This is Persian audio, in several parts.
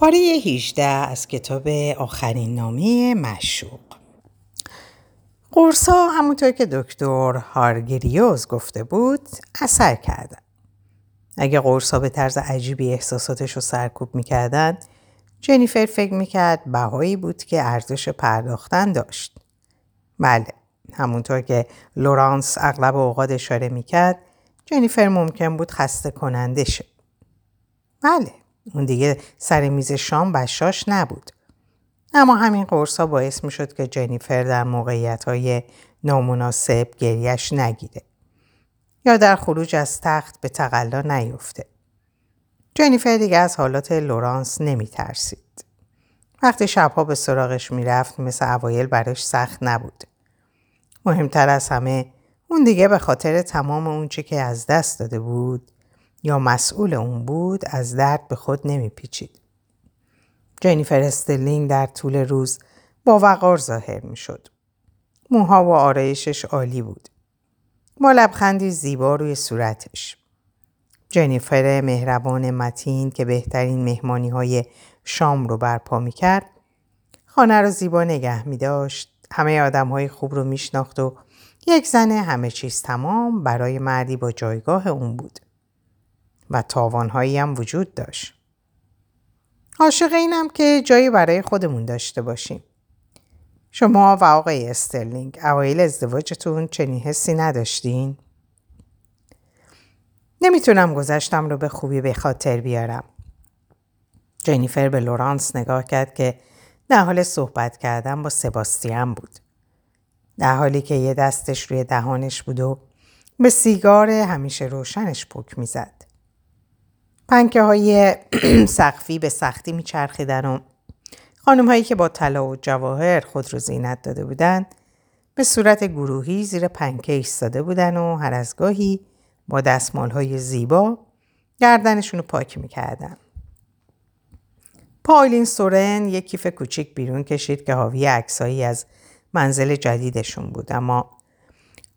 پاره 18 از کتاب آخرین نامه مشوق قرصا همونطور که دکتر هارگریوز گفته بود اثر کردن. اگه قرصا به طرز عجیبی احساساتش رو سرکوب می‌کردن جنیفر فکر می‌کرد بهایی بود که ارزش پرداختن داشت. بله همونطور که لورانس اغلب اوقات اشاره می‌کرد جنیفر ممکن بود خسته کننده شه. بله اون دیگه سر میز شام بشاش نبود. اما همین قرص ها باعث می شد که جنیفر در موقعیت های نامناسب گریش نگیره. یا در خروج از تخت به تقلا نیفته. جنیفر دیگه از حالات لورانس نمی ترسید. وقتی شبها به سراغش می‌رفت مثل اوایل براش سخت نبود. مهمتر از همه اون دیگه به خاطر تمام اونچه که از دست داده بود یا مسئول اون بود از درد به خود نمیپیچید. جنیفر استلینگ در طول روز با وقار ظاهر می شد. موها و آرایشش عالی بود. با لبخندی زیبا روی صورتش. جنیفر مهربان متین که بهترین مهمانی های شام رو برپا می کرد. خانه رو زیبا نگه می داشت. همه آدم های خوب رو می شناخت و یک زن همه چیز تمام برای مردی با جایگاه اون بود. و تاوانهایی هم وجود داشت. عاشق اینم که جایی برای خودمون داشته باشیم. شما و آقای استرلینگ اوایل ازدواجتون چنین حسی نداشتین؟ نمی‌تونم گذشتم رو به خوبی به خاطر بیارم. جنیفر به لورانس نگاه کرد که در حال صحبت کردن با سباستیان بود. در حالی که یه دستش روی دهانش بود و به سیگار همیشه روشنش پک می‌زد. پنکه های سقفی به سختی میچرخیدن و خانم هایی که با طلا و جواهر خود رو زینت داده بودند به صورت گروهی زیر پنکه ایستاده بودن و هر از گاهی با دستمال های زیبا گردنشون رو پاک می‌کردن. پایلین سورن یک کیف کوچیک بیرون کشید که حاوی عکسایی از منزل جدیدشون بود اما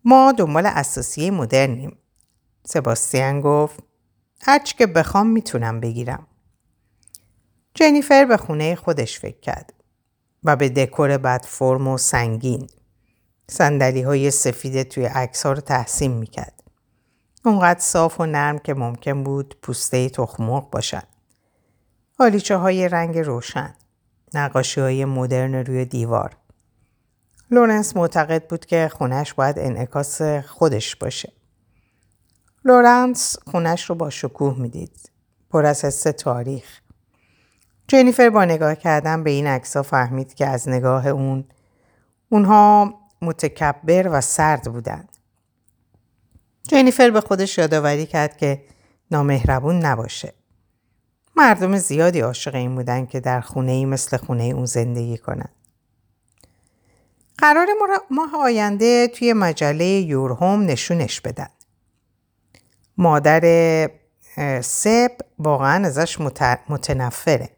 ما دنبال اساسیه مدرنیم. سباستیان گفت هرچی که بخوام می‌تونم بگیرم. جنیفر به خونه خودش فکر کرد و به دکور بد فرم و سنگین. سندلی های سفید توی عکس ها رو تحسین می‌کرد. اونقدر صاف و نرم که ممکن بود پوسته تخمق باشد. قالیچه های رنگ روشن. نقاشی های مدرن روی دیوار. لورنس معتقد بود که خونش باید انعکاس خودش باشه. لورنس خونش رو با شکوه می‌دید. پر از حس تاریخ. جنیفر با نگاه کردن به این عکس‌ها فهمید که از نگاه اون اونها متکبر و سرد بودند. جنیفر به خودش یادآوری کرد که نامهربون نباشه. مردم زیادی عاشق این بودن که در خونه ای مثل خونه اون زندگی کنند. قرار ماه آینده توی مجله یورهوم نشونش بدن. مادر سب واقعا ازش متنفره.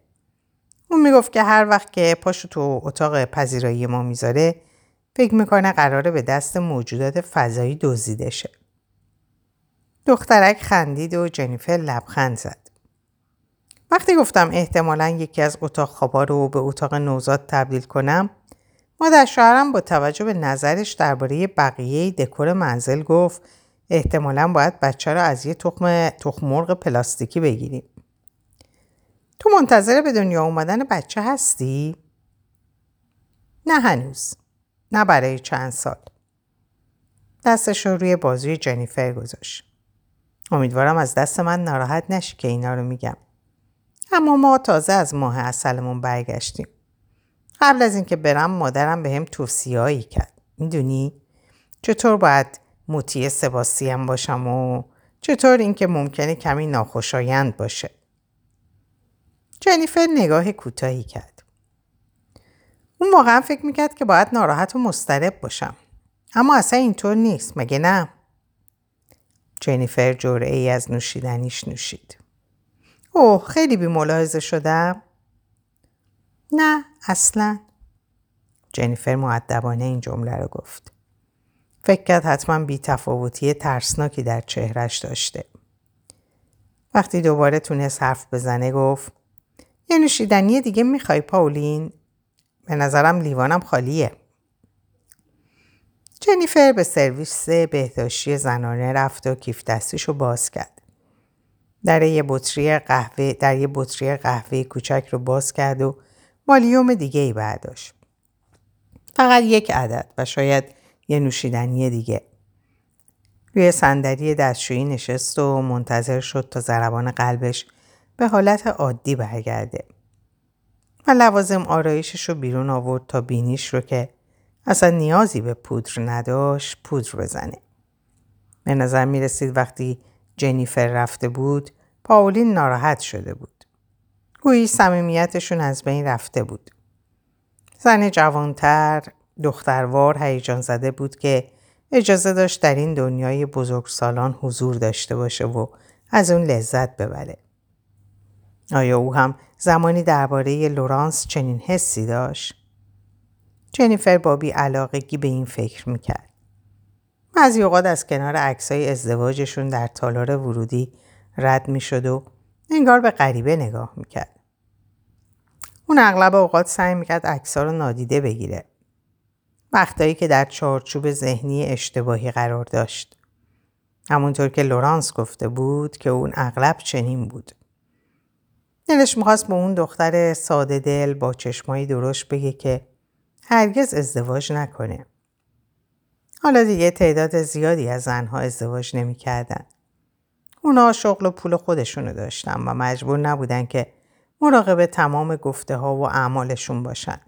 اون می‌گفت که هر وقت که پاشو تو اتاق پذیرایی ما می‌ذاره فکر می‌کنه قراره به دست موجودات فضایی دزدیده شه. دخترک خندید و جنیفر لبخند زد. وقتی گفتم احتمالا یکی از اتاق خوابا رو به اتاق نوزاد تبدیل کنم مادر شوهرم با توجه به نظرش درباره بقیه دکور منزل گفت احتمالا باید بچه رو از یه تخم, تخم مرغ پلاستیکی بگیریم. تو منتظر به دنیا اومدن بچه هستی؟ نه هنوز. نه برای چند سال. دستش رو روی بازوی جنیفر گذاشت. امیدوارم از دست من ناراحت نشی که اینا رو میگم. اما ما تازه از ماه اصلمون برگشتیم. قبل از اینکه برم مادرم به هم توصیهایی کرد. می‌دونی؟ چطور باید موتی سباستیان باشم و چطور اینکه ممکنه کمی ناخوشایند باشه. جنیفر نگاه کوتاهی کرد. اون واقعا فکر می‌کرد که باید ناراحت و مسترب باشم. اما اصلا اینطور نیست مگه نه؟ جنیفر جوره ای از نوشیدنیش نوشید. اوه خیلی بی ملاحظه شدم؟ نه اصلا. جنیفر معدبانه این جمله رو گفت. فکر کرد حتما بی تفاوتی ترسناکی در چهرش داشته. وقتی دوباره تونست حرف بزنه گفت یه نوشیدنی دیگه می‌خوای پاولین؟ به نظرم لیوانم خالیه. جنیفر به سرویس بهداشتی زنانه رفت و کیف دستیشو باز کرد. در یه بطری قهوه در یه بطری قهوه کوچک رو باز کرد و مالیوم دیگه ای برداشت. فقط یک عدد و شاید یه نوشیدنی دیگه. روی صندلی دستشویی نشست و منتظر شد تا ضربان قلبش به حالت عادی برگرده. و لوازم آرایشش رو بیرون آورد تا بینیش رو که اصلا نیازی به پودر نداشت پودر بزنه. به نظر می رسید وقتی جنیفر رفته بود پاولین ناراحت شده بود. گویی صمیمیتشون از بین رفته بود. زن جوانتر دختروار هیجان زده بود که اجازه داشت در این دنیای بزرگسالان حضور داشته باشه و از اون لذت ببره. آیا او هم زمانی درباره لورانس چنین حسی داشت؟ جنیفر با علاقگی به این فکر می‌کرد. بعضی اوقات از کنار عکسای ازدواجشون در تالار ورودی رد می‌شد و انگار به غریبه نگاه می‌کرد. اون اغلب اوقات سعی می‌کرد عکسها رو نادیده بگیره. وقتایی که در چارچوب ذهنی اشتباهی قرار داشت. همونطور که لورانس گفته بود که اون اغلب چنین بود. دلش می‌خواست به اون دختر ساده دل با چشمایی درشت بگه که هرگز ازدواج نکنه. حالا دیگه تعداد زیادی از زنها ازدواج نمی‌کردن. اونا شغل و پول خودشونو داشتن و مجبور نبودن که مراقب تمام گفته ها و اعمالشون باشن.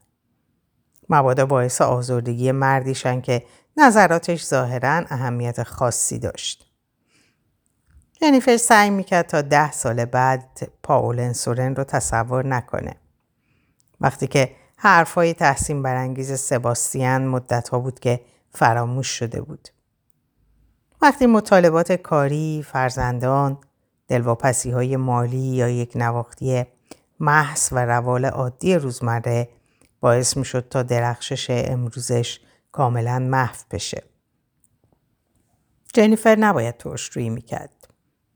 مبادا باعث آزردگی مردیشن که نظراتش ظاهرا اهمیت خاصی داشت. جنیفر سعی می‌کرد تا ده سال بعد پاولن سورن رو تصور نکنه. وقتی که حرفای تحسین برانگیز سباستیان مدت ها بود که فراموش شده بود. وقتی مطالبات کاری، فرزندان، دلواپسی های مالی یا یک نواختی محض و روال عادی روزمره باعث می شد تا درخشش امروزش کاملا محو بشه. جنیفر نباید ترش می کرد.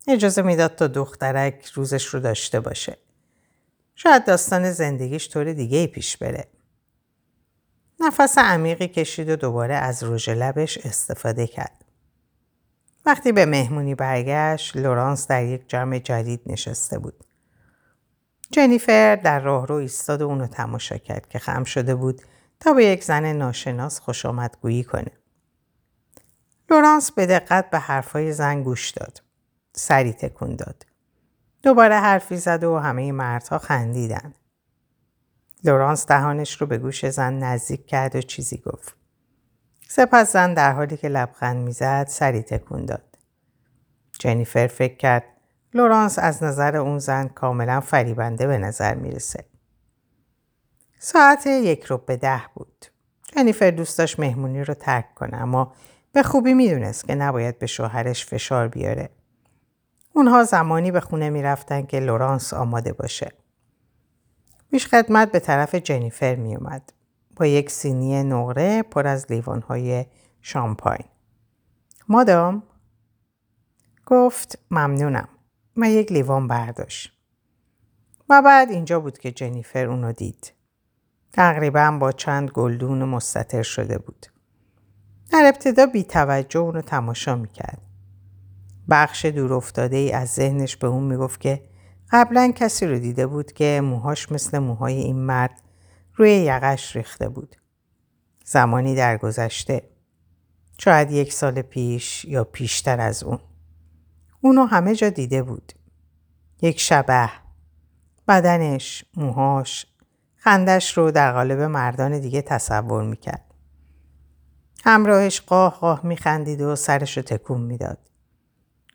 اجازه می‌داد تا دخترک روزش رو داشته باشه. شاید داستان زندگیش طور دیگه ای پیش بره. نفس عمیقی کشید و دوباره از رژ لبش استفاده کرد. وقتی به مهمونی برگشت، لورانس در یک جمع جدید نشسته بود. جنیفر در راهرو ایستاد و اونو تماشا کرد که خم شده بود تا به یک زن ناشناس خوش آمدگویی کنه. لورانس به دقت به حرفای زن گوش داد. سری تکون داد. دوباره حرفی زد و همه مردها خندیدن. لورانس دهانش رو به گوش زن نزدیک کرد و چیزی گفت. سپس زن در حالی که لبخند می‌زد سری تکون داد. جنیفر فکر کرد لورانس از نظر اون زن کاملا فریبنده به نظر می‌رسه. ساعت یک رو به ده بود. جنیفر دوست داشت مهمونی رو ترک کنه اما به خوبی می‌دونست که نباید به شوهرش فشار بیاره. اونها زمانی به خونه می‌رفتن که لورانس آماده باشه. پیش خدمت به طرف جنیفر می اومد. با یک سینی نقره پر از لیوانهای شامپاین. مادام گفت ممنونم و یک لیوان برداشت. و بعد اینجا بود که جنیفر اونو دید. تقریبا با چند گلدون مستطر شده بود. در ابتدا بی توجه اونو تماشا می‌کرد. بخش دور افتاده ای از ذهنش به اون می‌گفت که قبلا کسی رو دیده بود که موهاش مثل موهای این مرد روی یقش ریخته بود. زمانی در گذشته. شاید یک سال پیش یا پیشتر از اون. اونو همه جا دیده بود. یک شبه. بدنش، موهاش، خندش رو در قالب مردان دیگه تصور می‌کرد. همراهش قاه قاه میخندید و سرش رو تکون می‌داد.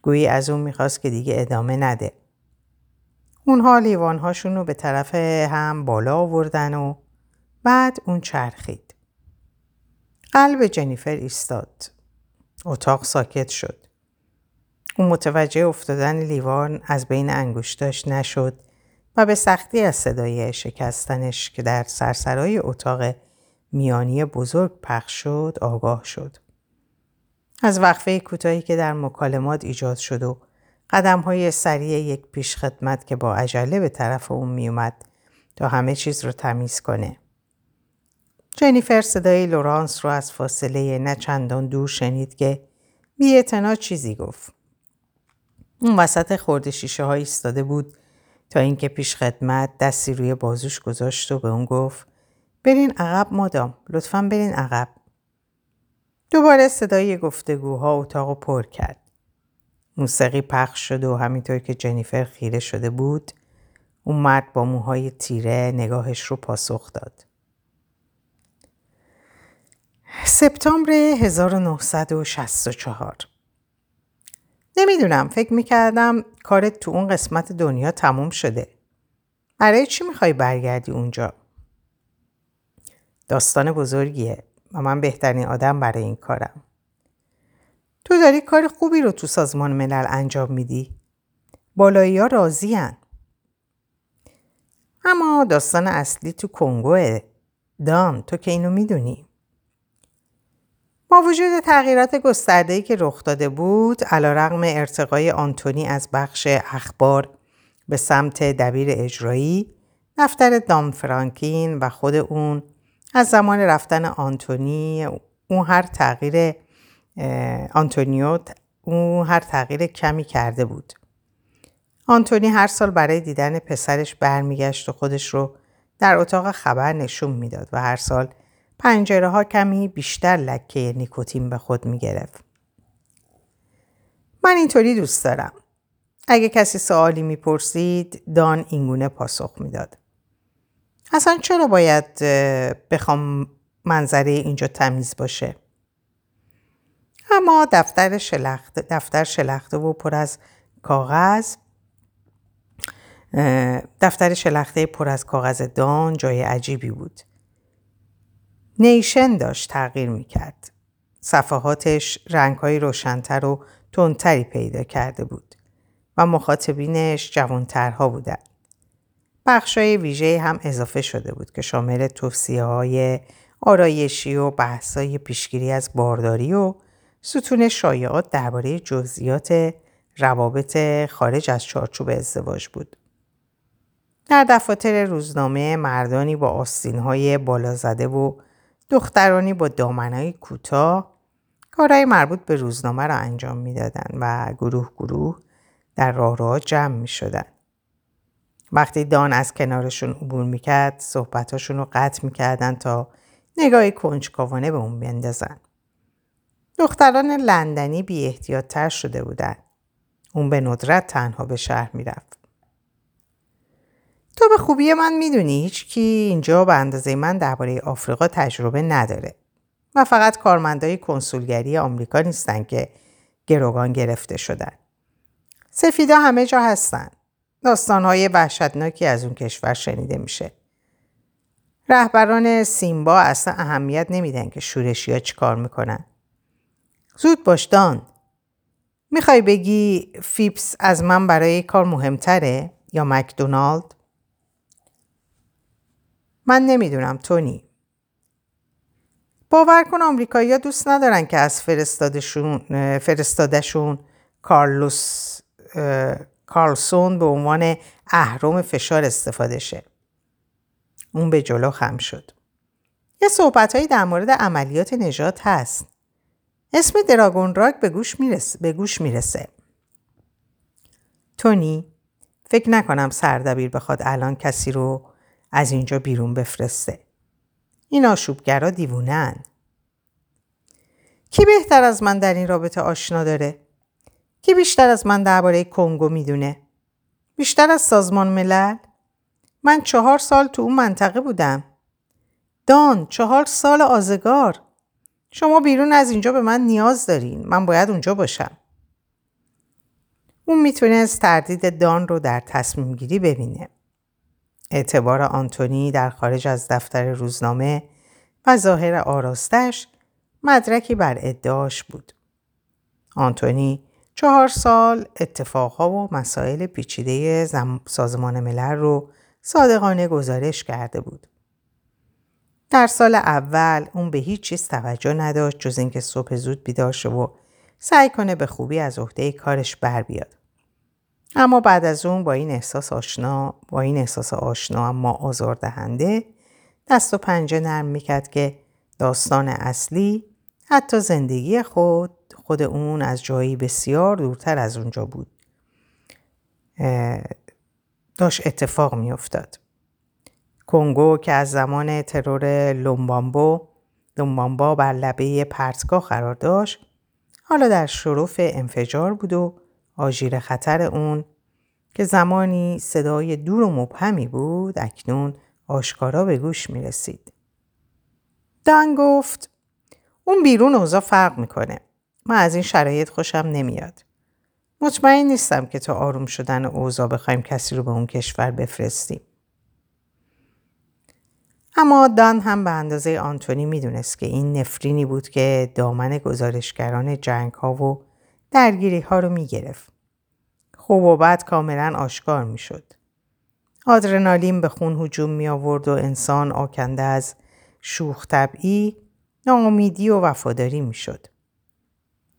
گویی از اون می‌خواست که دیگه ادامه نده. اونها لیوانهاشون رو به طرف هم بالا آوردن و بعد اون چرخید. قلب جنیفر ایستاد. اتاق ساکت شد. اون متوجه افتادن لیوان از بین انگشتاش نشد و به سختی از صدای شکستنش که در سرسرای اتاق میانی بزرگ پخش شد آگاه شد. از وقفه کوتاهی که در مکالمات ایجاد شد و قدم های سریع یک پیشخدمت که با عجله به طرف اون میومد تا همه چیز رو تمیز کنه. جنیفر صدای لورانس رو از فاصله نه چندان دور شنید که بی چیزی گفت. اون وسط خورده شیشه ها ایستاده بود تا اینکه پیش خدمت دستی روی بازوش گذاشت و به اون گفت برین عقب مادام لطفا برین عقب. دوباره صدای گفتگوها اتاق پر کرد. موسیقی پخش شد و همینطور که جنیفر خیره شده بود اون مرد با موهای تیره نگاهش رو پاسخ داد. سپتامبر 1964 نمی‌دونم فکر می‌کردم کارت تو اون قسمت دنیا تموم شده. برای چی می‌خوای برگردی اونجا؟ داستان بزرگیه و من بهترین آدم برای این کارم. تو داری کار خوبی رو تو سازمان ملل انجام میدی. بالایی ها راضی اما داستان اصلی تو کنگوه دان تو که اینو می‌دونی. با وجود تغییرات گسترده‌ای که رخ داده بود رغم ارتقای آنتونی از بخش اخبار به سمت دبیر اجرایی دفتر دام فرانکین و خود اون از زمان رفتن آنتونی اون هر تغییر آنتونیو اون هر تغییر کمی کرده بود. آنتونی هر سال برای دیدن پسرش برمیگشت و خودش رو در اتاق خبر نشون می‌داد و هر سال پنجره ها کمی بیشتر لکه نیکوتین به خود می گرفت. من اینطوری دوست دارم. اگه کسی سوالی می‌پرسید دان اینگونه پاسخ می‌داد. اصلا چرا باید بخوام منظره اینجا تمیز باشه؟ اما دفتر شلخته, دفتر شلخته و پر از کاغذ دفتر شلخته پر از کاغذ دان جای عجیبی بود. نیشن داشت تغییر می‌کرد. صفحاتش رنگهای روشنتر و تندتری پیدا کرده بود و مخاطبینش جوانترها بودند. بخشای ویژه هم اضافه شده بود که شامل توصیه های آرایشی و بحثای پیشگیری از بارداری و ستون شایعات درباره جزئیات روابط خارج از چارچوب ازدواج بود. در دفاتر روزنامه مردانی با آستینهای بالا زده و دخترانی با دامنهای کوتاه کارهای مربوط به روزنامه را انجام می‌دادند و گروه گروه در راه راه جمع می شدن. وقتی دان از کنارشون عبور می‌کرد صحبتاشون رو قطع می‌کردن تا نگاه کنجکاوانه به اون بندازن. دختران لندنی بی شده بودن. اون به ندرت تنها به شهر می‌رفت. تو به خوبی من می‌دونی هیچ کی اینجا به اندازه من درباره آفریقا تجربه نداره و فقط کارمندای کنسولگری آمریکا نیستن که گروگان گرفته شدن. سفیدا همه جا هستن. داستانهای وحشتناکی از اون کشور شنیده میشه. رهبران سیمبا اصلا اهمیت نمیدن که شورشی ها چیکار می‌کنن. زود باش دان. می‌خوای بگی فیپس از من برای کار مهمتره یا مکدونالد؟ من نمی‌دونم تونی. باور کن آمریکایی‌ها دوست ندارن که از فرستادشون فرستادشون کارلوس کارلسون به عنوان اهرام فشار استفاده شه. اون به جلو خم شد. یه صحبت در مورد عملیات نجات هست. اسم دراگون راک به گوش می‌رسه. به گوش می‌رسه. تونی فکر نکنم سردبیر بخواد الان کسی رو از اینجا بیرون بفرسته. این آشوبگرا دیوونن. کی بهتر از من در این رابطه آشنا داره؟ کی بیشتر از من درباره کنگو می‌دونه؟ بیشتر از سازمان ملل؟ من چهار سال تو اون منطقه بودم. دان چهار سال آزگار. شما بیرون از اینجا به من نیاز دارین. من باید اونجا باشم. اون می‌تونست تردید دان رو در تصمیم گیری ببینه. اعتبار آنتونی در خارج از دفتر روزنامه و ظاهر آراستش مدرکی بر ادعاش بود. آنتونی چهار سال اتفاقها و مسائل پیچیده سازمان ملل رو صادقانه گزارش کرده بود. در سال اول اون به هیچ چیز توجه نداشت جز اینکه صبح زود بیدار و سعی کنه به خوبی از عهده کارش بر بیاد. اما بعد از اون با این احساس آشنا با این احساس آشنا اما آزاردهنده دست و پنجه نرم می‌کرد که داستان اصلی حتی زندگی خود خود اون از جایی بسیار دورتر از اونجا بود. داشت اتفاق میافتاد. کنگو که از زمان ترور لومبامبو لومبامبا بر لبه پرتگاه قرار داشت حالا در شرف انفجار بود و آژیر خطر اون که زمانی صدای دور و مبهمی بود اکنون آشکارا به گوش می رسید. دان گفت اون بیرون اوضاع فرق می‌کنه. من از این شرایط خوشم نمیاد. مطمئن نیستم که تا آروم شدن اوضاع بخوایم کسی رو به اون کشور بفرستیم. اما دان هم به اندازه آنتونی می‌دونست که این نفرینی بود که دامن گزارشگران جنگ ها و درگیری ها رو می‌گرفت. خوب و بد کاملا آشکار می‌شد. آدرنالین به خون هجوم می آورد و انسان آکنده از شوخ طبعی ناامیدی و وفاداری می شد.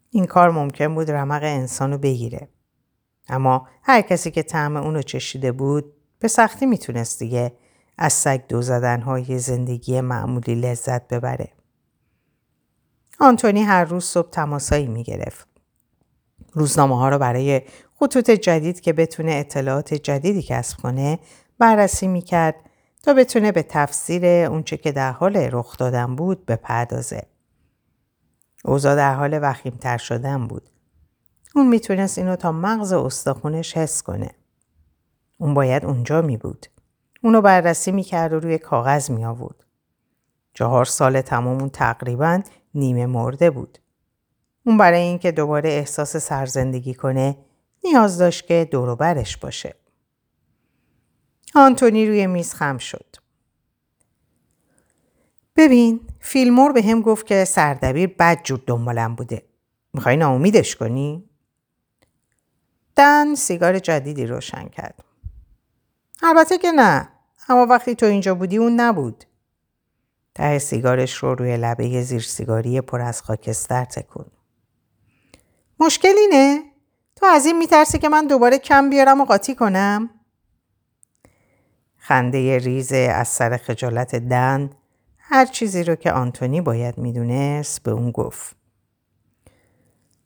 این کار ممکن بود رمق انسان رو بگیره. اما هر کسی که طعم اونو چشیده بود به سختی می‌تونست دیگه از سگ دو زدنهای زندگی معمولی لذت ببره. آنتونی هر روز صبح تماسایی می‌گرفت. روزنامه ها رو برای خطوط جدید که بتونه اطلاعات جدیدی کسب کنه بررسی می‌کرد تا بتونه به تفسیر اونچه که در حال رخ دادن بود بپردازه. اوضاع در حال وخیمتر شدن بود. اون می‌تونست اینو تا مغز استخونش حس کنه. اون باید اونجا می بود. اونو بررسی می‌کرد و روی کاغذ می آورد. چهار سال تمام اون تقریبا نیمه مرده بود. اون برای اینکه دوباره احساس سرزندگی کنه نیاز داشت که دوروبرش باشه. آنتونی روی میز خم شد. ببین فیلمور به هم گفت که سردبیر بد جور دنبالم بوده. می‌خوای ناامیدش کنی؟ دن سیگار جدیدی روشن کرد. البته که نه. اما وقتی تو اینجا بودی اون نبود. ته سیگارش رو روی لبه زیر سیگاری پر از خاکستر تکون. مشکل اینه؟ تو از این میترسی که من دوباره کم بیارم و قاطی کنم؟ خنده ریز از سر خجالت دن هر چیزی رو که آنتونی باید می‌دونست به اون گفت.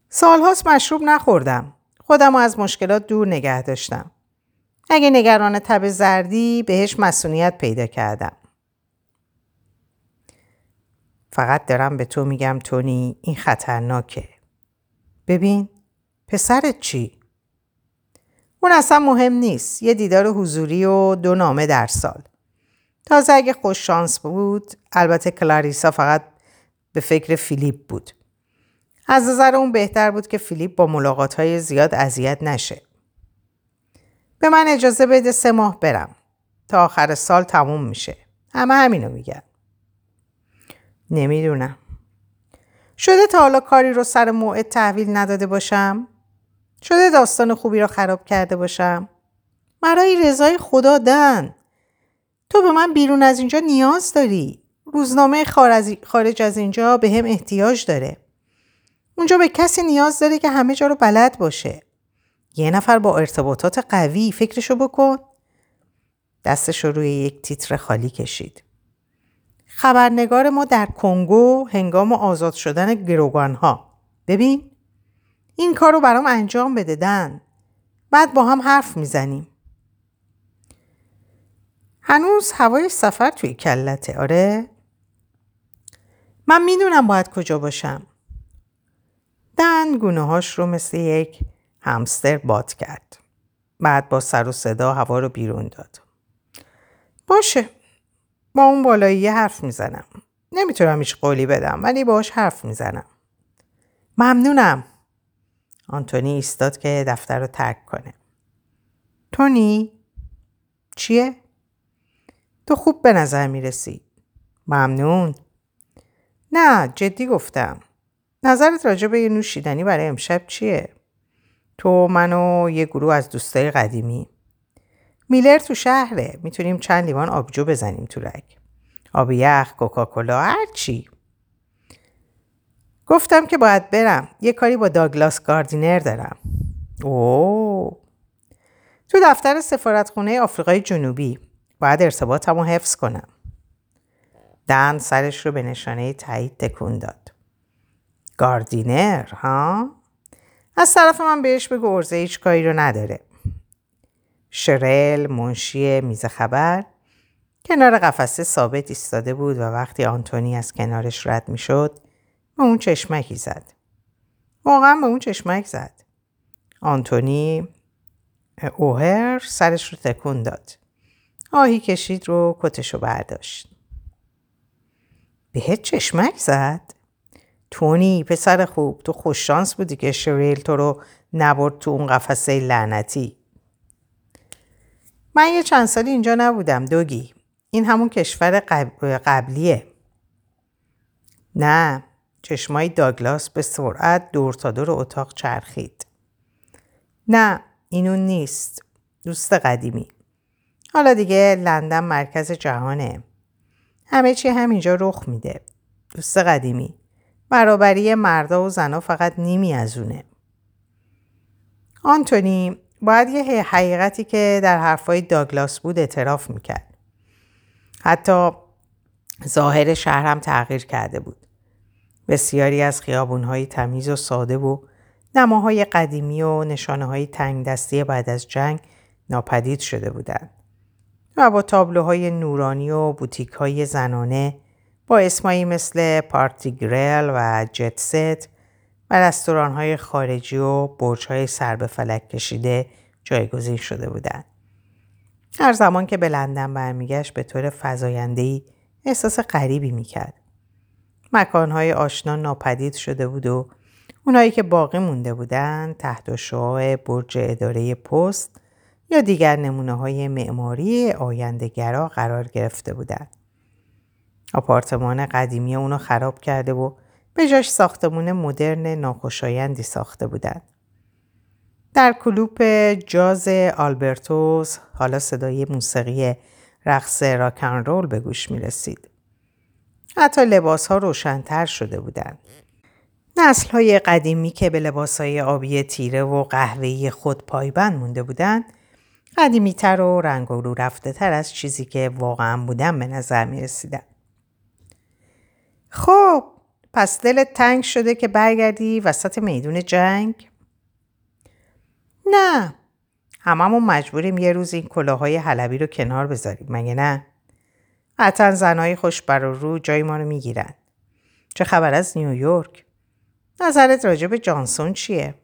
سالهاست مشروب نخوردم. خودم از مشکلات دور نگه داشتم. اگه نگران تب زردی بهش مسئولیت پیدا کردم. فقط دارم به تو میگم تونی این خطرناکه. ببین پسرت چی؟ اون اصلا مهم نیست. یه دیدار حضوری و دو نامه در سال. تازه اگه خوش شانس بود البته کلاریسا فقط به فکر فیلیپ بود. از نظر اون بهتر بود که فیلیپ با ملاقات های زیاد اذیت نشه. به من اجازه بده سه ماه برم. تا آخر سال تموم میشه. همه همینو میگن. نمی‌دونم. شده تا حالا کاری رو سر موعد تحویل نداده باشم؟ شده داستان خوبی رو خراب کرده باشم؟ برای رضای خدا دن. تو به من بیرون از اینجا نیاز داری. روزنامه خارج از اینجا به هم احتیاج داره. اونجا به کسی نیاز داره که همه جا رو بلد باشه. یه نفر با ارتباطات قوی فکرشو بکن. دستش روی یک تیتر خالی کشید. خبرنگار ما در کنگو هنگام آزاد شدن گروگان ها. ببین این کار رو برام انجام بده دن. بعد با هم حرف می‌زنیم. هنوز هوای سفر توی کلته آره؟ من می‌دونم باید کجا باشم. دن گونه هاش رو مثل یک همستر باد کرد. بعد با سر و صدا هوا رو بیرون داد. باشه. با اون بالایی حرف می‌زنم. نمی‌تونم هیچ قولی بدم ولی باش حرف می‌زنم. ممنونم. آنتونی ایستاد که دفتر رو ترک کنه. تونی؟ چیه؟ تو خوب به نظر می‌رسی. ممنون. نه جدی گفتم. نظرت راجع به یه نوشیدنی برای امشب چیه؟ تو من و یه گروه از دوستای قدیمی. میلر تو شهره. می‌تونیم چند لیوان آبجو بزنیم تو رگ. آب یخ، کوکاکولا، هر چی. گفتم که باید برم. یه کاری با داگلاس گاردینر دارم. اوه تو دفتر سفارتخونه آفریقای جنوبی باید ارتباطم رو حفظ کنم. دن سرش رو به نشانه تایید تکون داد. گاردینر ها؟ از طرف من بهش بگو ارزه هیچ کاری رو نداره. شرل منشی میز خبر کنار قفسه ثابت ایستاده بود و وقتی آنتونی از کنارش رد می‌شد به اون چشمکی زد. واقعا به اون چشمک زد. آنتونی اوهر سرش رو تکون داد. آهی کشید رو کتش رو برداشت. بهت چشمک زد؟ تونی پسر خوب تو خوششانس بودی که شریل تو رو نبرد تو اون قفسه لعنتی. من یه چند سالی اینجا نبودم دوگی. این همون کشور قبلیه. نه چشمای داگلاس به سرعت دور تا دور اتاق چرخید. نه اینو نیست. دوست قدیمی. حالا دیگه لندن مرکز جهانه. همه چی همینجا رخ میده. دوست قدیمی. برابری مردا و زنا فقط نیمی از اونه. آنتونی باید یه حقیقتی که در حرفای داگلاس بود اعتراف می‌کرد. حتی ظاهر شهر هم تغییر کرده بود. بسیاری از خیابونهای تمیز و ساده و نماهای قدیمی و نشانه های تنگ دستی بعد از جنگ ناپدید شده بودند. و با تابلوهای نورانی و بوتیک های زنانه با اسمایی مثل پارتی گریل و جت ست و رستوران های خارجی و برج های سر به فلک کشیده جایگزین شده بودند. هر زمان که به لندن برمیگشت به طور فضایندهی احساس غریبی می‌کرد. مکانهای آشنا ناپدید شده بود و اونایی که باقی مونده بودن تحت شعاع برج اداره پست یا دیگر نمونه های معماری آیندهگرا قرار گرفته بودند. آپارتمان قدیمی اونو خراب کرده و به جاش ساختمون مدرن ناخوشایندی ساخته بودند. در کلوپ جاز آلبرتوس حالا صدای موسیقی رقص راکن رول به گوش می رسید. حتی لباس ها روشنتر شده بودند. نسل های قدیمی که به لباس های آبی تیره و قهوه‌ای خود پایبند مونده بودند قدیمی تر و رنگ و رو رفته تر از چیزی که واقعا بودن به نظر می رسیدن. خب پس دلت تنگ شده که برگردی وسط میدون جنگ؟ نه هممون مجبوریم یه روز این کلاهای حلبی رو کنار بذاریم مگه نه؟ قطعا زنهای خوش بر رو جای ما رو می‌گیرن. چه خبر از نیویورک؟ نظرت راجع به جانسون چیه؟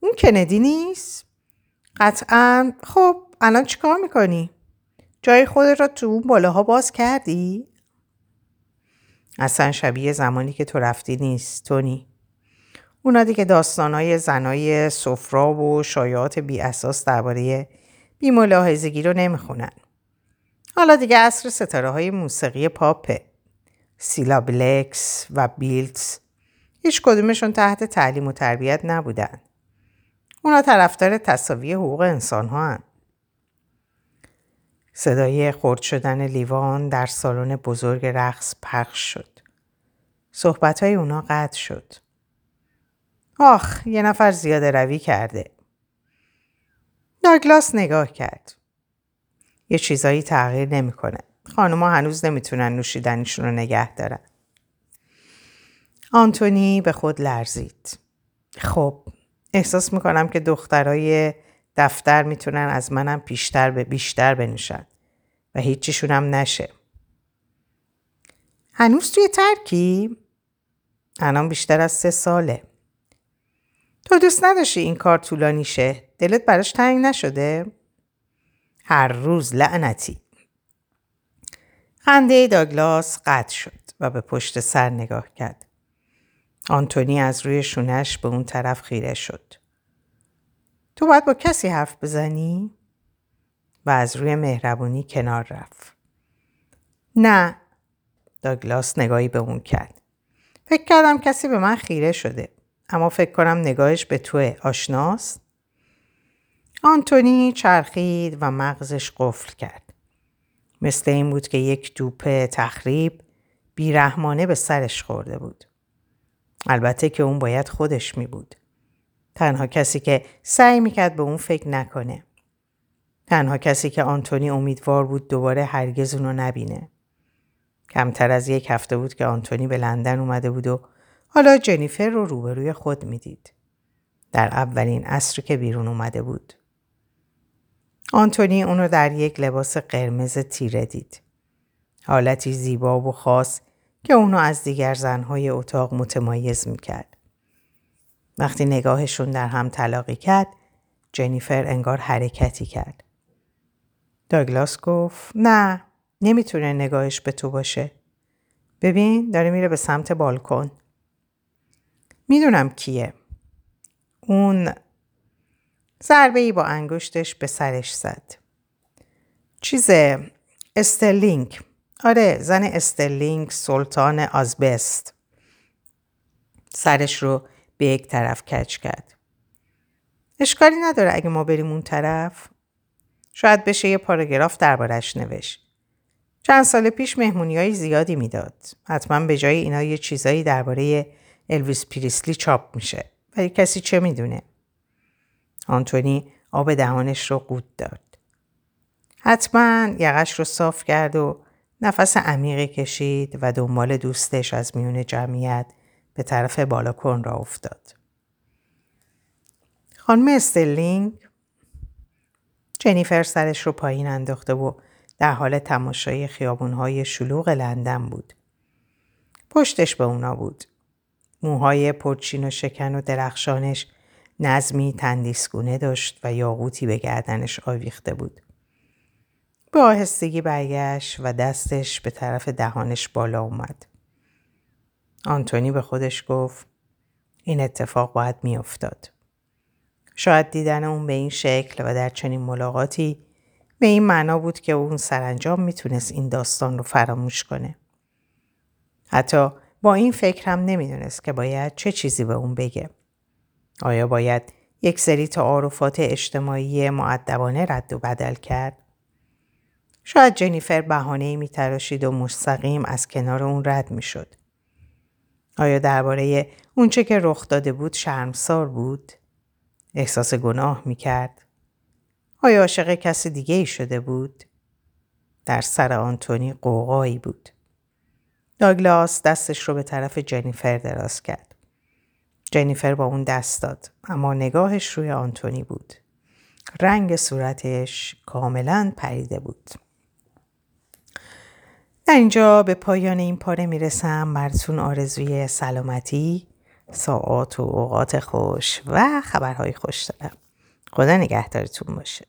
اون کندی نیست؟ قطعا خب الان چیکار می‌کنی؟ جای خودت را تو اون بالاها باز کردی؟ اصلا شبیه زمانی که تو رفتی نیست تونی. اونا دیگه داستانهای زنای سفرا و شایعات بی اساس درباره بیملاحظگی رو نمی‌خونن. حالا دیگه اصر ستاره های موسیقی پاپه. سیلا بلکس و بیلتس هیچ کدومشون تحت تعلیم و تربیت نبودن. اونا طرفدار تصاوی حقوق انسان ها هن. صدای خورد شدن لیوان در سالن بزرگ رقص پخش شد. صحبت های اونا قطع شد. آخ یه نفر زیاده روی کرده. داگلاس نگاه کرد. یه چیزایی تغییر نمی‌کنه. خانوما هنوز نمی‌تونن نوشیدنیشون رو نگه دارن. آنتونی به خود لرزید. خب احساس می‌کنم که دخترای دفتر می‌تونن از منم بیشتر به بیشتر بنوشن و هیچیشون هم نشه. هنوز توی ترکی؟ الان بیشتر از سه ساله. تو دوست نداشتی این کار طولانی شه؟ دلت براش تنگ نشده؟ هر روز لعنتی. خنده داگلاس قطع شد و به پشت سر نگاه کرد. آنتونی از روی شونش به اون طرف خیره شد. تو باید با کسی حرف بزنی؟ و از روی مهربونی کنار رفت. نه. داگلاس نگاهی به اون کرد. فکر کردم کسی به من خیره شده. اما فکر کنم نگاهش به توی آشناست. آنتونی چرخید و مغزش قفل کرد. مثل این بود که یک دوپ تخریب بیرحمانه به سرش خورده بود. البته که اون باید خودش می بود. تنها کسی که سعی می‌کرد به اون فکر نکنه. تنها کسی که آنتونی امیدوار بود دوباره هرگز اونو نبینه. کمتر از یک هفته بود که آنتونی به لندن اومده بود و حالا جنیفر رو روبروی خود می‌دید. در اولین عصری که بیرون اومده بود. آنتونی اونو در یک لباس قرمز تیره دید. حالتی زیبا و خاص که اونو از دیگر زنهای اتاق متمایز می‌کرد. وقتی نگاهشون در هم تلاقی کرد جنیفر انگار حرکتی کرد. داگلاس گفت نه نمی‌تونه نگاهش به تو باشه. ببین داره میره به سمت بالکن. می‌دونم کیه. اون ضربه ای با انگشتش به سرش زد. چیزه استرلینگ. آره زن استرلینگ سلطان آزبست. سرش رو به یک طرف کج کرد. اشکالی نداره اگه ما بریم اون طرف. شاید بشه یه پاراگراف دربارش نوشت. چند سال پیش مهمونی های زیادی می‌داد. حتما به جای اینا یه چیزایی درباره الویس پریسلی چاپ میشه. ولی کسی چه می‌دونه؟ آنتونی آب دهانش رو قود داد. حتما یقش رو صاف کرد و نفس عمیقی کشید و دنبال دوستش از میون جمعیت به طرف بالاکن را افتاد. خانم استرلینگ جنیفر سرش رو پایین انداخته و در حال تماشای خیابونهای شلوغ لندن بود. پشتش به اونا بود. موهای پرچین و شکن و درخشانش نظمی تندیسگونه داشت و یاقوتی به گردنش آویخته بود. به آهستگی برگشت و دستش به طرف دهانش بالا اومد. آنتونی به خودش گفت این اتفاق باید میافتاد. شاید دیدن اون به این شکل و در چنین ملاقاتی به این معنا بود که اون سرانجام می‌تونست این داستان رو فراموش کنه. حتی با این فکر هم نمی‌دونست که باید چه چیزی به اون بگه. آیا باید یک سری تعارفات اجتماعی معدبانه رد و بدل کرد؟ شاید جنیفر بهانه می تراشید و مستقیم از کنار اون رد می شد. آیا درباره اونچه که رخ داده بود شرمسار بود؟ احساس گناه می کرد؟ آیا عاشق کسی دیگه ای شده بود؟ در سر آنتونی قوقایی بود. داگلاس دستش رو به طرف جنیفر دراز کرد. جنیفر با اون دست داد اما نگاهش روی آنتونی بود. رنگ صورتش کاملا پریده بود. در اینجا به پایان این پاره می‌رسم. براتون آرزوی سلامتی ساعات و اوقات خوش و خبرهای خوش دارم. خدا نگهدارتون باشه.